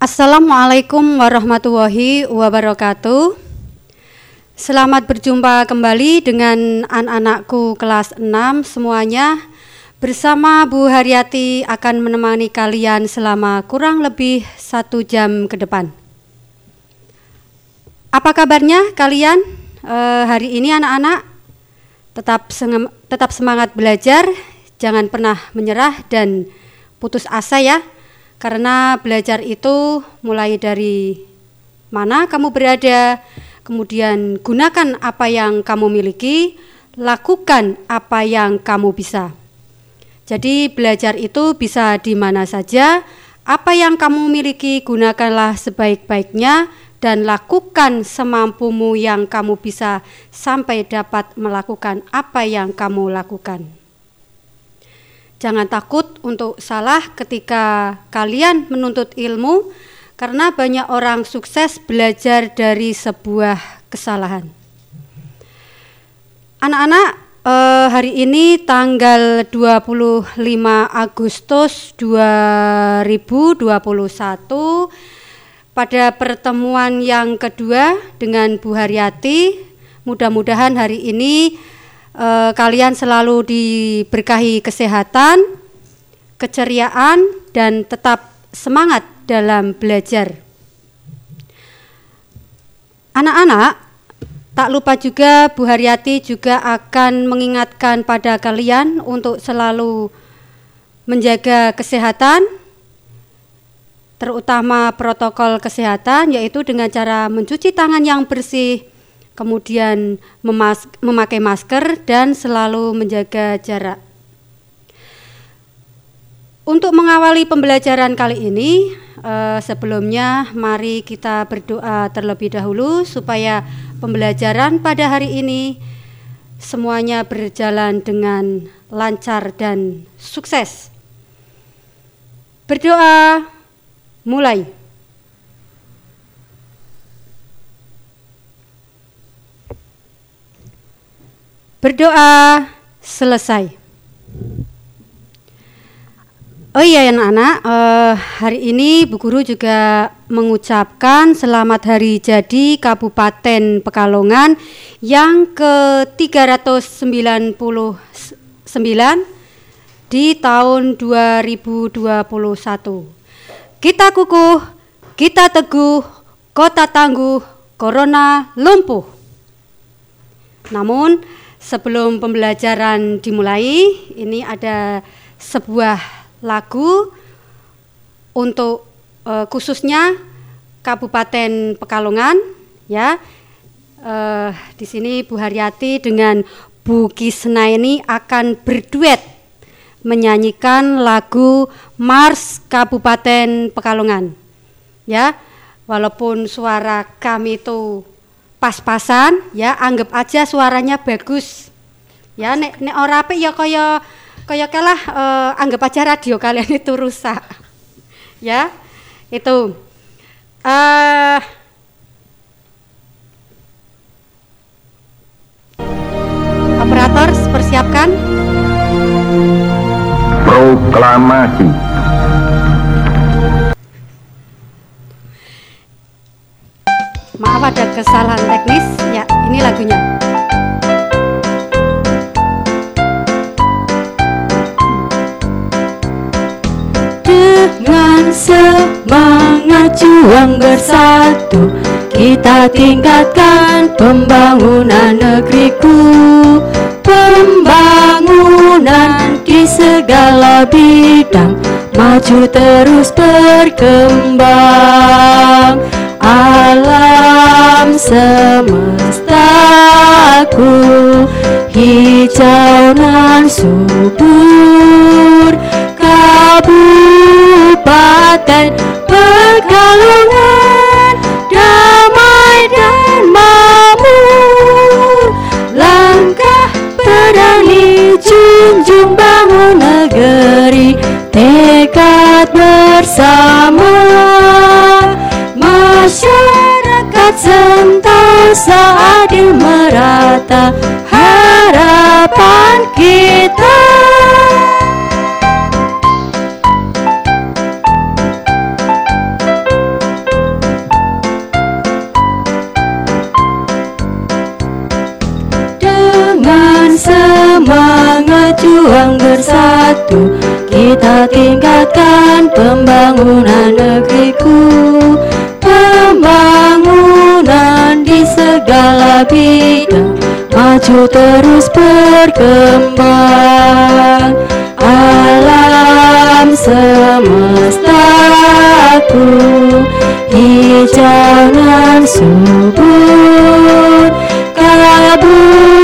Assalamualaikum warahmatullahi wabarakatuh. Selamat berjumpa kembali dengan anak-anakku kelas 6 semuanya. Bersama Bu Haryati akan menemani kalian selama kurang lebih satu jam ke depan. Apa kabarnya kalian uh, hari ini anak-anak? Tetap tetap semangat belajar, jangan pernah menyerah dan putus asa ya karena belajar itu mulai dari mana kamu berada, kemudian gunakan apa yang kamu miliki, lakukan apa yang kamu bisa. Jadi belajar itu bisa di mana saja, apa yang kamu miliki gunakanlah sebaik-baiknya dan lakukan semampumu yang kamu bisa sampai dapat melakukan apa yang kamu lakukan. Jangan takut untuk salah ketika kalian menuntut ilmu, karena banyak orang sukses belajar dari sebuah kesalahan. Anak-anak, eh, hari ini tanggal 25 Agustus 2021 pada pertemuan yang kedua dengan Bu Haryati, mudah-mudahan hari ini eh, kalian selalu diberkahi kesehatan, keceriaan, dan tetap semangat dalam belajar. Anak-anak, tak lupa juga Bu Haryati juga akan mengingatkan pada kalian untuk selalu menjaga kesehatan, terutama protokol kesehatan, yaitu dengan cara mencuci tangan yang bersih, kemudian memas memakai masker dan selalu menjaga jarak. Untuk mengawali pembelajaran kali ini, eh, sebelumnya mari kita berdoa terlebih dahulu supaya pembelajaran pada hari ini semuanya berjalan dengan lancar dan sukses. Berdoa mulai. Berdoa selesai. Oh iya ya anak-anak, uh, hari ini Bu Guru juga mengucapkan selamat hari jadi Kabupaten Pekalongan yang ke-399 di tahun 2021. Kita kukuh, kita teguh, kota tangguh, corona lumpuh. Namun Sebelum pembelajaran dimulai, ini ada sebuah lagu untuk uh, khususnya Kabupaten Pekalongan ya. Uh, di sini Bu Haryati dengan Bu Kisna ini akan berduet menyanyikan lagu Mars Kabupaten Pekalongan. Ya, walaupun suara kami itu pas-pasan ya anggap aja suaranya bagus. Ya nek nek ora apik ya kaya kaya kalah uh, anggap aja radio kalian itu rusak. Ya itu. Uh, operator persiapkan. Proklamasi Maaf ada kesalahan teknis. Ya, ini lagunya. Dengan semangat juang bersatu Kita tingkatkan pembangunan negeriku Pembangunan di segala bidang Maju terus berkembang alam semestaku hijau dan subur berjuang bersatu Kita tingkatkan pembangunan negeriku. Pembangunan di segala bidang Maju terus berkembang. Alam semestaku Hijau dan subur Kabupaten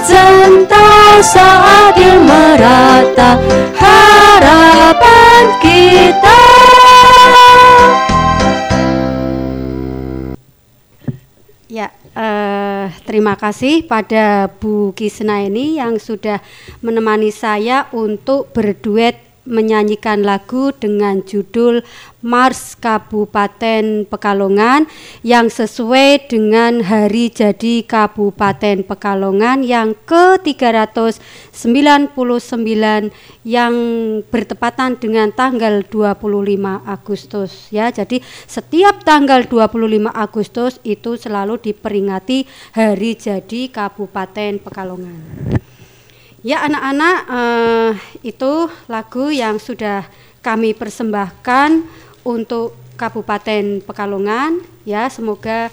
Masyarakat sentosa adil merata Harapan kita. Ya, eh, terima kasih pada Bu Kisna ini yang sudah menemani saya untuk berduet menyanyikan lagu dengan judul Mars Kabupaten Pekalongan yang sesuai dengan hari jadi Kabupaten Pekalongan yang ke-399 yang bertepatan dengan tanggal 25 Agustus ya. Jadi setiap tanggal 25 Agustus itu selalu diperingati hari jadi Kabupaten Pekalongan. Ya anak-anak eh, itu lagu yang sudah kami persembahkan untuk Kabupaten Pekalongan. Ya semoga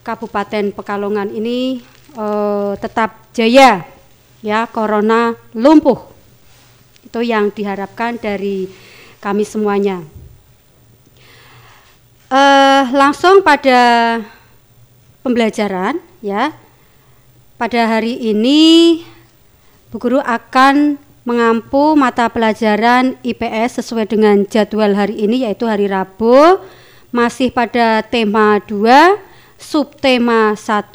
Kabupaten Pekalongan ini eh, tetap jaya ya corona lumpuh. Itu yang diharapkan dari kami semuanya. Eh, langsung pada pembelajaran ya. Pada hari ini Bu Guru akan mengampu mata pelajaran IPS sesuai dengan jadwal hari ini yaitu hari Rabu. Masih pada tema 2 subtema 1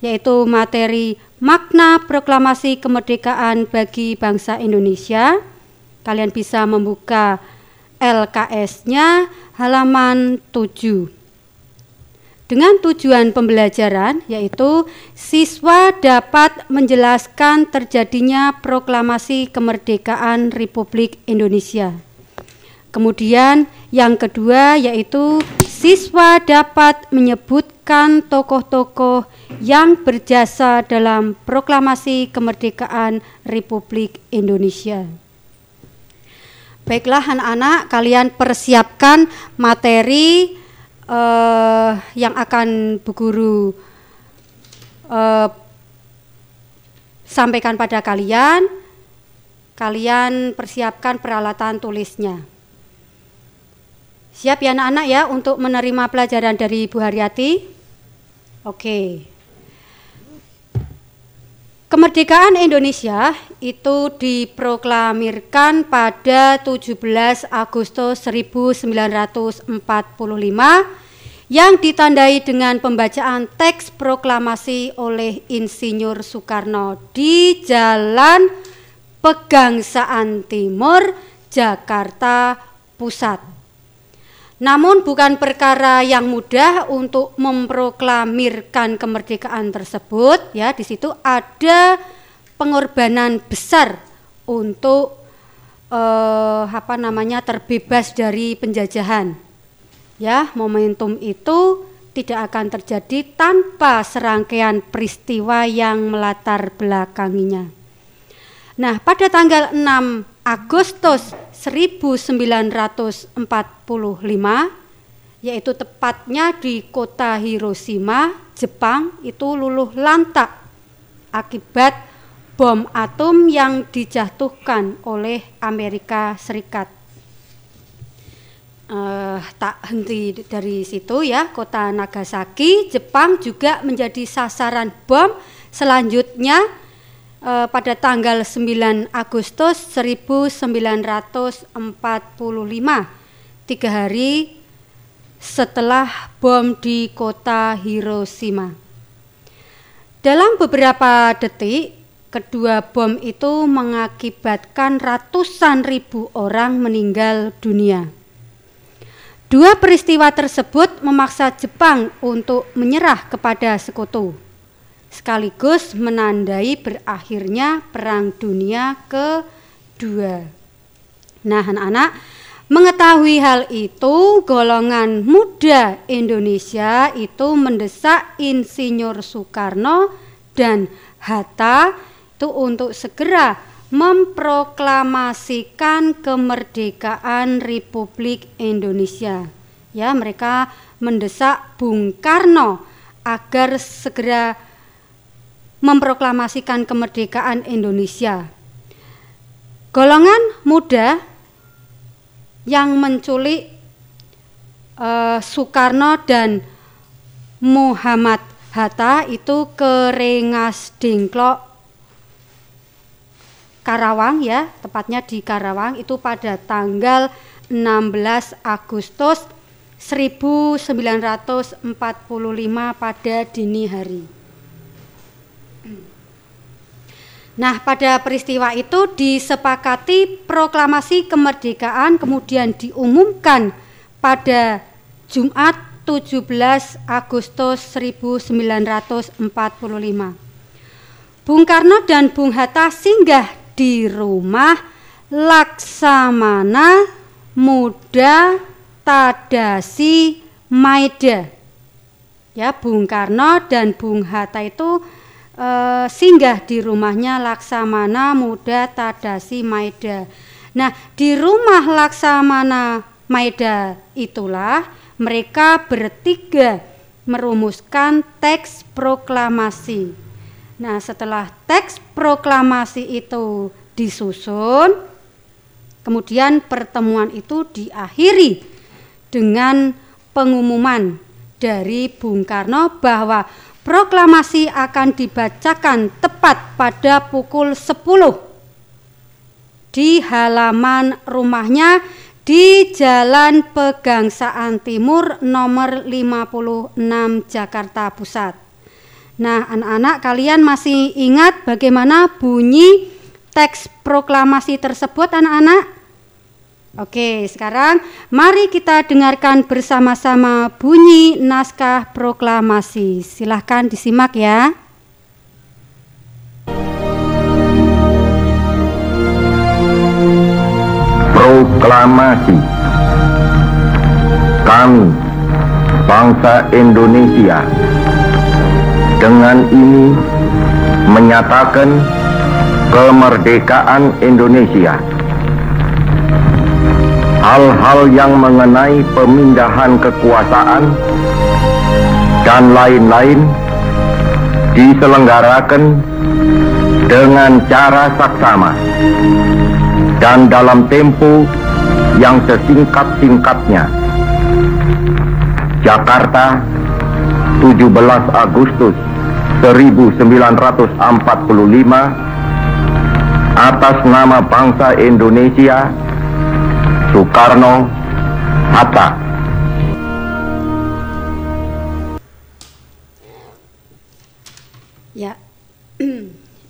yaitu materi makna proklamasi kemerdekaan bagi bangsa Indonesia. Kalian bisa membuka LKS-nya halaman 7 dengan tujuan pembelajaran yaitu siswa dapat menjelaskan terjadinya proklamasi kemerdekaan Republik Indonesia. Kemudian yang kedua yaitu siswa dapat menyebutkan tokoh-tokoh yang berjasa dalam proklamasi kemerdekaan Republik Indonesia. Baiklah anak-anak, kalian persiapkan materi uh, yang akan Bu Guru uh, sampaikan pada kalian, kalian persiapkan peralatan tulisnya. Siap ya anak-anak ya untuk menerima pelajaran dari Bu Haryati? Oke. Kemerdekaan Indonesia itu diproklamirkan pada 17 Agustus 1945 yang ditandai dengan pembacaan teks proklamasi oleh Insinyur Soekarno di Jalan Pegangsaan Timur, Jakarta Pusat. Namun bukan perkara yang mudah untuk memproklamirkan kemerdekaan tersebut ya di situ ada pengorbanan besar untuk eh, apa namanya terbebas dari penjajahan. Ya, momentum itu tidak akan terjadi tanpa serangkaian peristiwa yang melatar belakanginya. Nah, pada tanggal 6 Agustus 1945 yaitu tepatnya di kota Hiroshima, Jepang itu luluh lantak akibat bom atom yang dijatuhkan oleh Amerika Serikat. Uh, tak henti dari situ ya, kota Nagasaki, Jepang juga menjadi sasaran bom selanjutnya eh, pada tanggal 9 Agustus 1945 tiga hari setelah bom di kota Hiroshima. Dalam beberapa detik, kedua bom itu mengakibatkan ratusan ribu orang meninggal dunia. Dua peristiwa tersebut memaksa Jepang untuk menyerah kepada sekutu, sekaligus menandai berakhirnya Perang Dunia Kedua. Nah, anak-anak, mengetahui hal itu, golongan muda Indonesia itu mendesak Insinyur Soekarno dan Hatta itu untuk segera memproklamasikan kemerdekaan Republik Indonesia. Ya, mereka mendesak Bung Karno agar segera memproklamasikan kemerdekaan Indonesia. Golongan muda yang menculik uh, Soekarno dan Muhammad Hatta itu ke Rengas Dengklok Karawang ya, tepatnya di Karawang itu pada tanggal 16 Agustus 1945 pada dini hari. Nah, pada peristiwa itu disepakati proklamasi kemerdekaan kemudian diumumkan pada Jumat 17 Agustus 1945. Bung Karno dan Bung Hatta singgah di rumah Laksamana Muda Tadasi Maida. Ya, Bung Karno dan Bung Hatta itu e, singgah di rumahnya Laksamana Muda Tadasi Maida. Nah, di rumah Laksamana Maida itulah mereka bertiga merumuskan teks proklamasi Nah, setelah teks proklamasi itu disusun, kemudian pertemuan itu diakhiri dengan pengumuman dari Bung Karno bahwa proklamasi akan dibacakan tepat pada pukul 10 di halaman rumahnya di Jalan Pegangsaan Timur nomor 56 Jakarta Pusat. Nah, anak-anak kalian masih ingat bagaimana bunyi teks proklamasi tersebut anak-anak? Oke, sekarang mari kita dengarkan bersama-sama bunyi naskah proklamasi. Silahkan disimak ya. Proklamasi Kami, bangsa Indonesia dengan ini menyatakan kemerdekaan Indonesia. Hal-hal yang mengenai pemindahan kekuasaan dan lain-lain diselenggarakan dengan cara saksama dan dalam tempo yang sesingkat-singkatnya. Jakarta, 17 Agustus 1945 atas nama bangsa Indonesia Soekarno Hatta Ya,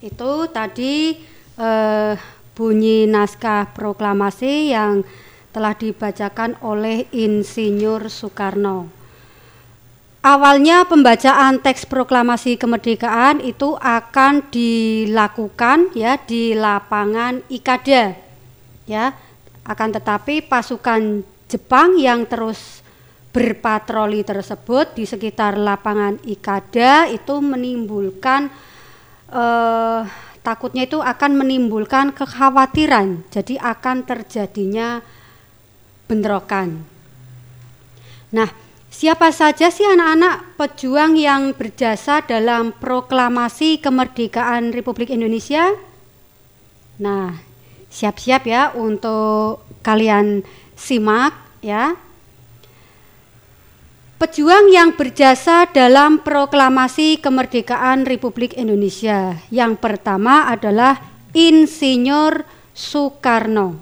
itu tadi eh, bunyi naskah proklamasi yang telah dibacakan oleh Insinyur Soekarno. Awalnya pembacaan teks proklamasi kemerdekaan itu akan dilakukan ya di lapangan Ikada. Ya, akan tetapi pasukan Jepang yang terus berpatroli tersebut di sekitar lapangan Ikada itu menimbulkan eh, takutnya itu akan menimbulkan kekhawatiran. Jadi akan terjadinya bentrokan. Nah, Siapa saja sih anak-anak pejuang yang berjasa dalam proklamasi kemerdekaan Republik Indonesia? Nah, siap-siap ya untuk kalian simak ya. Pejuang yang berjasa dalam proklamasi kemerdekaan Republik Indonesia. Yang pertama adalah Insinyur Soekarno.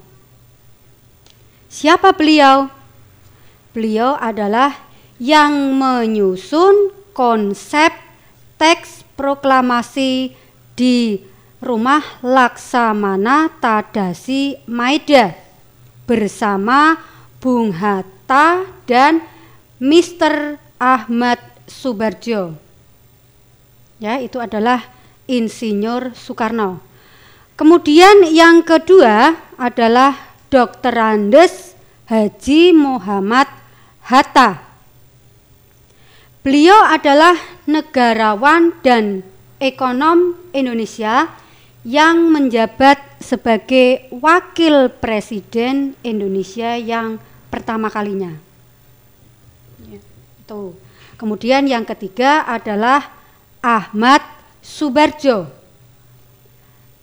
Siapa beliau? Beliau adalah yang menyusun konsep teks proklamasi di rumah Laksamana Tadasi Maida bersama Bung Hatta Hatta dan Mr. Ahmad Subarjo. Ya, itu adalah Insinyur Soekarno. Kemudian yang kedua adalah Dr. Andes Haji Muhammad Hatta. Beliau adalah negarawan dan ekonom Indonesia yang menjabat sebagai wakil presiden Indonesia yang pertama kalinya. Ya, itu. Kemudian yang ketiga adalah Ahmad Subarjo.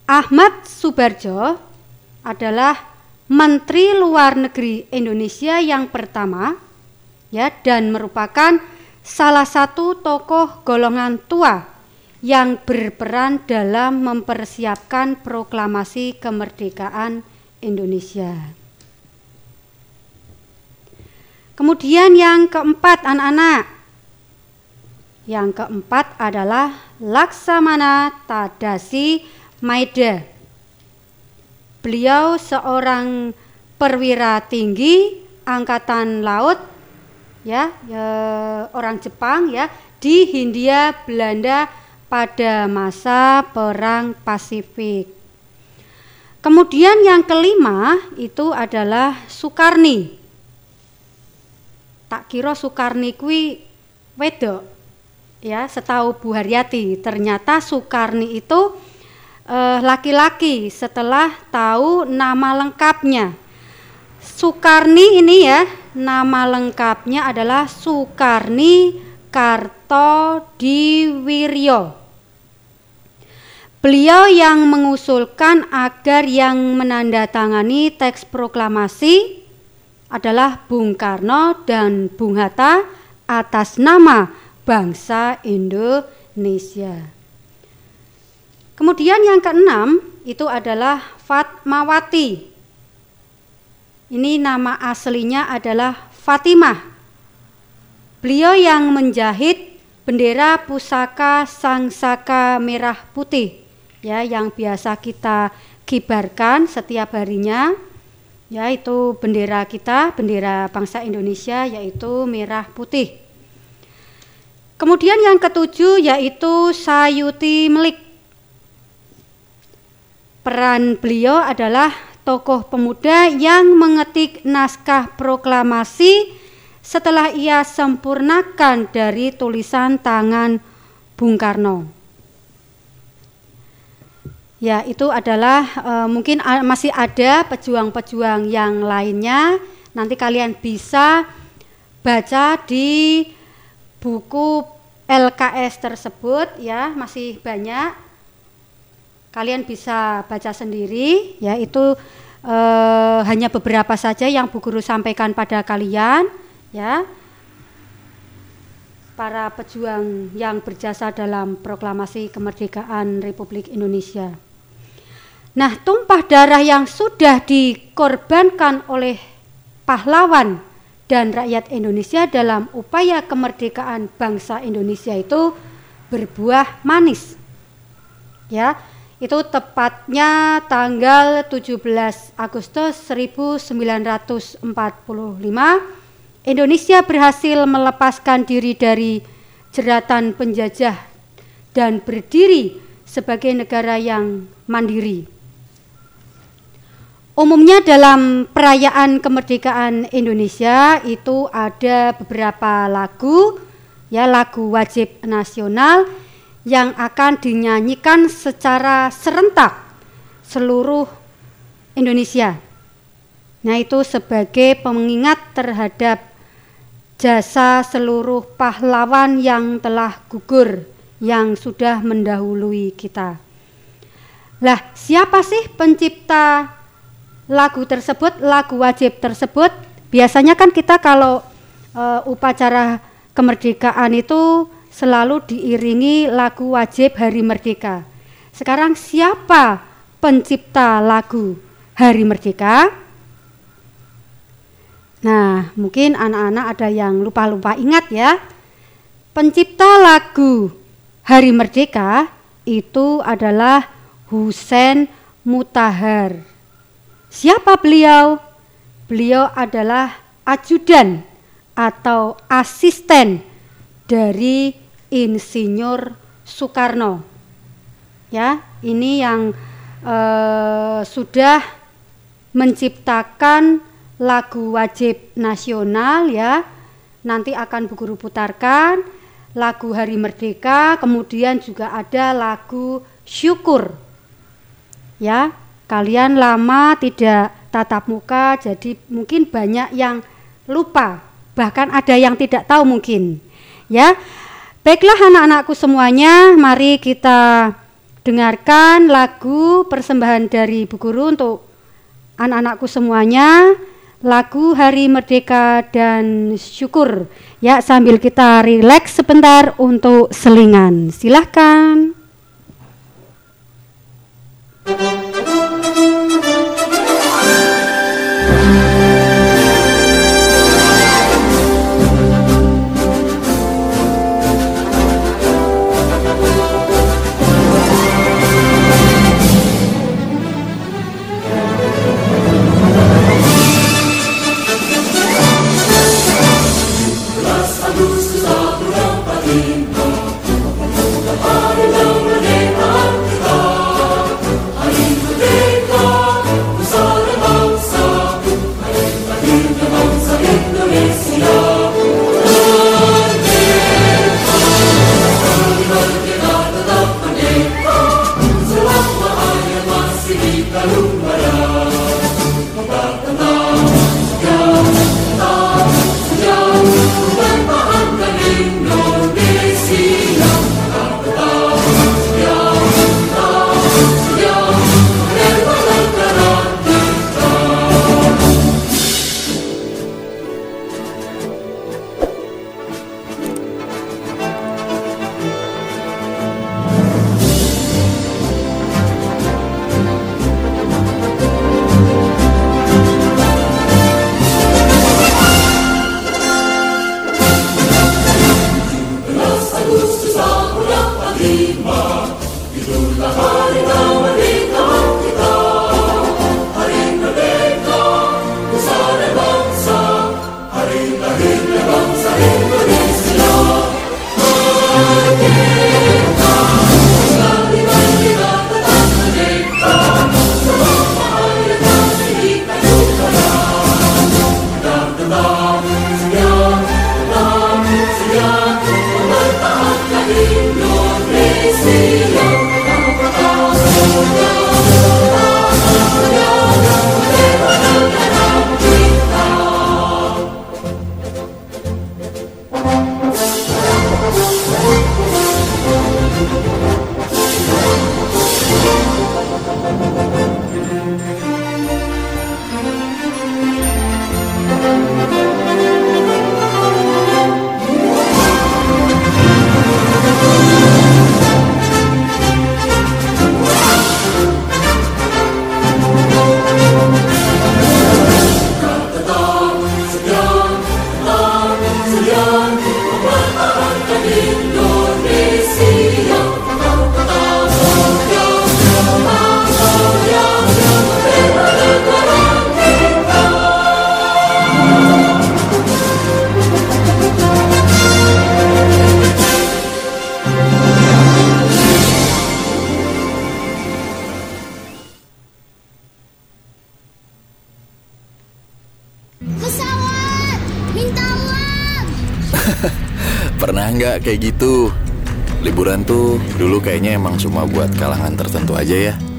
Ahmad Subarjo adalah Menteri Luar Negeri Indonesia yang pertama ya dan merupakan salah satu tokoh golongan tua yang berperan dalam mempersiapkan proklamasi kemerdekaan Indonesia. Kemudian yang keempat anak-anak yang keempat adalah Laksamana Tadasi Maeda. Beliau seorang perwira tinggi angkatan laut ya, ya orang Jepang ya di Hindia Belanda pada masa perang Pasifik. Kemudian yang kelima itu adalah Sukarni. Tak kira Sukarni kui wedok ya setahu Bu Haryati ternyata Sukarni itu eh, laki-laki eh, setelah tahu nama lengkapnya Sukarni ini ya nama lengkapnya adalah Sukarni Karto Diwiryo Beliau yang mengusulkan agar yang menandatangani teks proklamasi adalah Bung Karno dan Bung Hatta atas nama bangsa Indonesia. Kemudian yang keenam itu adalah Fatmawati. Ini nama aslinya adalah Fatimah. Beliau yang menjahit bendera pusaka sang saka merah putih ya yang biasa kita kibarkan setiap harinya yaitu bendera kita, bendera bangsa Indonesia yaitu merah putih. Kemudian yang ketujuh yaitu Sayuti Melik. Peran beliau adalah tokoh pemuda yang mengetik naskah proklamasi setelah ia sempurnakan dari tulisan tangan Bung Karno. Ya, itu adalah uh, mungkin masih ada pejuang-pejuang yang lainnya. Nanti kalian bisa baca di buku LKS tersebut ya masih banyak kalian bisa baca sendiri ya itu eh, hanya beberapa saja yang Bu Guru sampaikan pada kalian ya para pejuang yang berjasa dalam proklamasi kemerdekaan Republik Indonesia. Nah, tumpah darah yang sudah dikorbankan oleh pahlawan dan rakyat Indonesia dalam upaya kemerdekaan bangsa Indonesia itu berbuah manis. Ya, itu tepatnya tanggal 17 Agustus 1945 Indonesia berhasil melepaskan diri dari jeratan penjajah dan berdiri sebagai negara yang mandiri. Umumnya dalam perayaan kemerdekaan Indonesia itu ada beberapa lagu ya lagu wajib nasional yang akan dinyanyikan secara serentak seluruh Indonesia. Nah, itu sebagai pengingat terhadap jasa seluruh pahlawan yang telah gugur yang sudah mendahului kita. Lah, siapa sih pencipta lagu tersebut, lagu wajib tersebut, biasanya kan kita kalau uh, upacara kemerdekaan itu selalu diiringi lagu wajib Hari Merdeka. Sekarang siapa pencipta lagu Hari Merdeka? Nah, mungkin anak-anak ada yang lupa-lupa ingat ya. Pencipta lagu Hari Merdeka itu adalah Husen Mutahar. Siapa beliau? Beliau adalah ajudan atau asisten dari Insinyur Soekarno. Ya, ini yang eh, sudah menciptakan lagu wajib nasional ya. Nanti akan Bu Guru putarkan lagu Hari Merdeka, kemudian juga ada lagu Syukur. Ya, kalian lama tidak tatap muka jadi mungkin banyak yang lupa, bahkan ada yang tidak tahu mungkin. Ya. Baiklah anak-anakku semuanya, mari kita dengarkan lagu persembahan dari Bu Guru untuk anak-anakku semuanya lagu Hari Merdeka dan Syukur. Ya, sambil kita rileks sebentar untuk selingan. Silahkan. Pernah nggak kayak gitu? Liburan tuh dulu kayaknya emang cuma buat kalangan tertentu aja ya.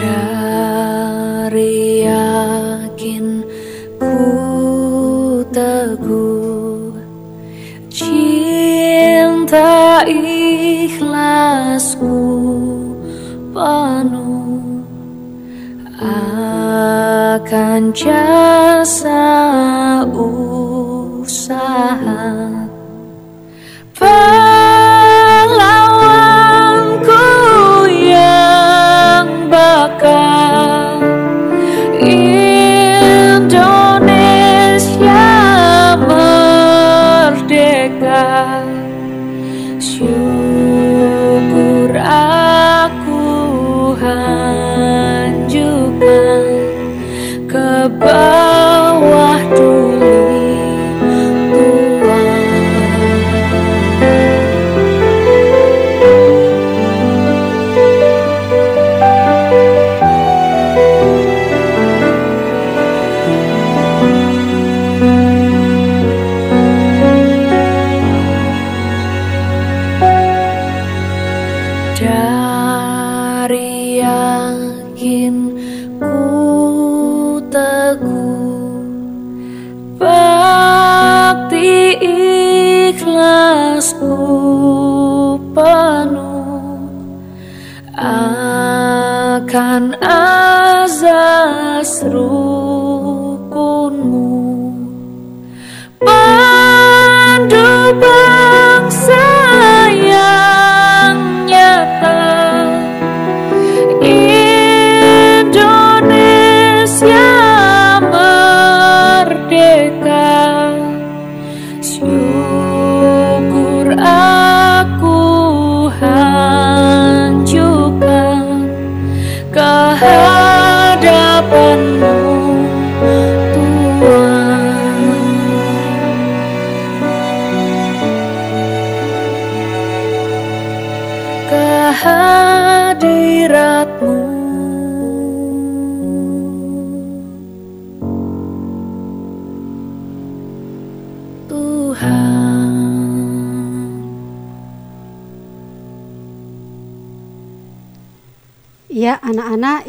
Dari yakin ku teguh cinta ikhlasku penuh. Akan jasa usaha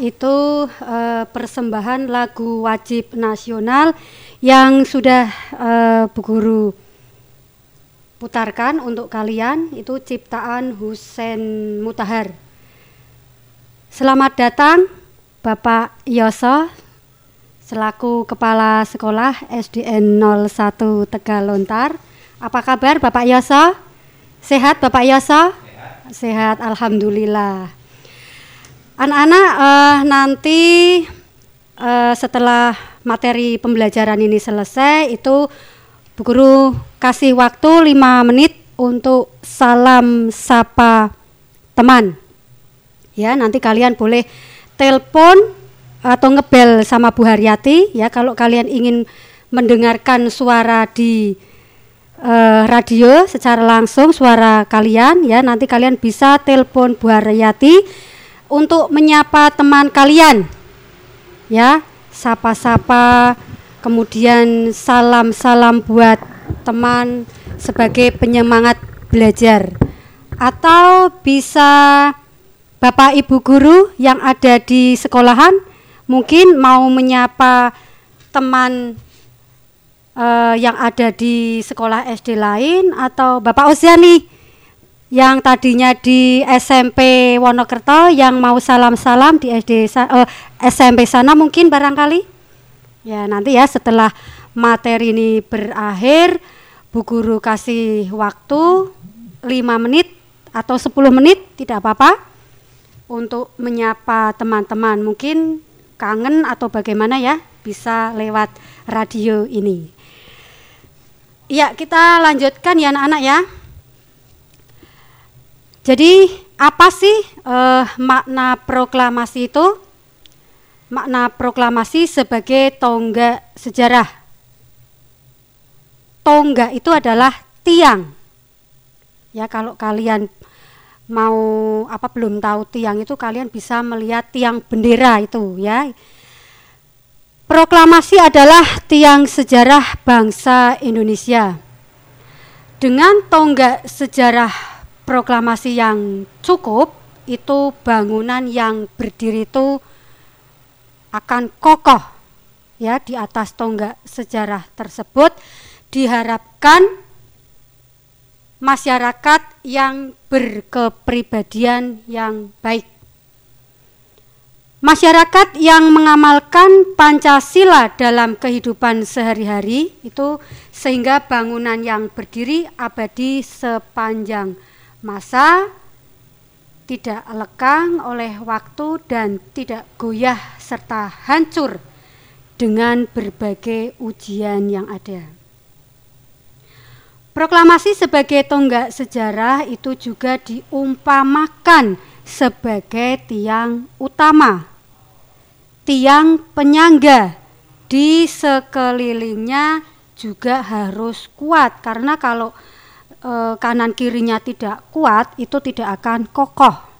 itu eh, persembahan lagu wajib nasional yang sudah eh, Bu Guru putarkan untuk kalian itu ciptaan Husen Mutahar. Selamat datang Bapak Yoso selaku Kepala Sekolah SDN 01 Tegalontar. Apa kabar Bapak Yoso? Sehat Bapak Yoso? Sehat, Alhamdulillah. Anak-anak eh, nanti eh, setelah materi pembelajaran ini selesai itu Bu Guru kasih waktu 5 menit untuk salam sapa teman. Ya, nanti kalian boleh telepon atau ngebel sama Bu Haryati ya kalau kalian ingin mendengarkan suara di eh, radio secara langsung suara kalian ya nanti kalian bisa telepon Bu Haryati untuk menyapa teman kalian. Ya sapa-sapa kemudian salam-salam buat teman sebagai penyemangat belajar. Atau bisa Bapak Ibu guru yang ada di sekolahan mungkin mau menyapa teman eh, yang ada di sekolah SD lain atau Bapak Oziani yang tadinya di SMP Wonokerto yang mau salam-salam di SD sa- eh, SMP sana mungkin barangkali? Ya nanti ya setelah materi ini berakhir Bu Guru kasih waktu 5 menit atau 10 menit tidak apa-apa untuk menyapa teman-teman. Mungkin kangen atau bagaimana ya bisa lewat radio ini. Ya kita lanjutkan ya anak-anak ya jadi apa sih eh, makna proklamasi itu? Makna proklamasi sebagai tonggak sejarah. Tonggak itu adalah tiang. Ya kalau kalian mau apa belum tahu tiang itu kalian bisa melihat tiang bendera itu ya. Proklamasi adalah tiang sejarah bangsa Indonesia. Dengan tonggak sejarah proklamasi yang cukup itu bangunan yang berdiri itu akan kokoh ya di atas tonggak sejarah tersebut. Diharapkan masyarakat yang berkepribadian yang baik. Masyarakat yang mengamalkan Pancasila dalam kehidupan sehari-hari itu sehingga bangunan yang berdiri abadi sepanjang masa tidak lekang oleh waktu dan tidak goyah serta hancur dengan berbagai ujian yang ada. Proklamasi sebagai tonggak sejarah itu juga diumpamakan sebagai tiang utama, tiang penyangga di sekelilingnya juga harus kuat karena kalau e, kanan kirinya tidak kuat itu tidak akan kokoh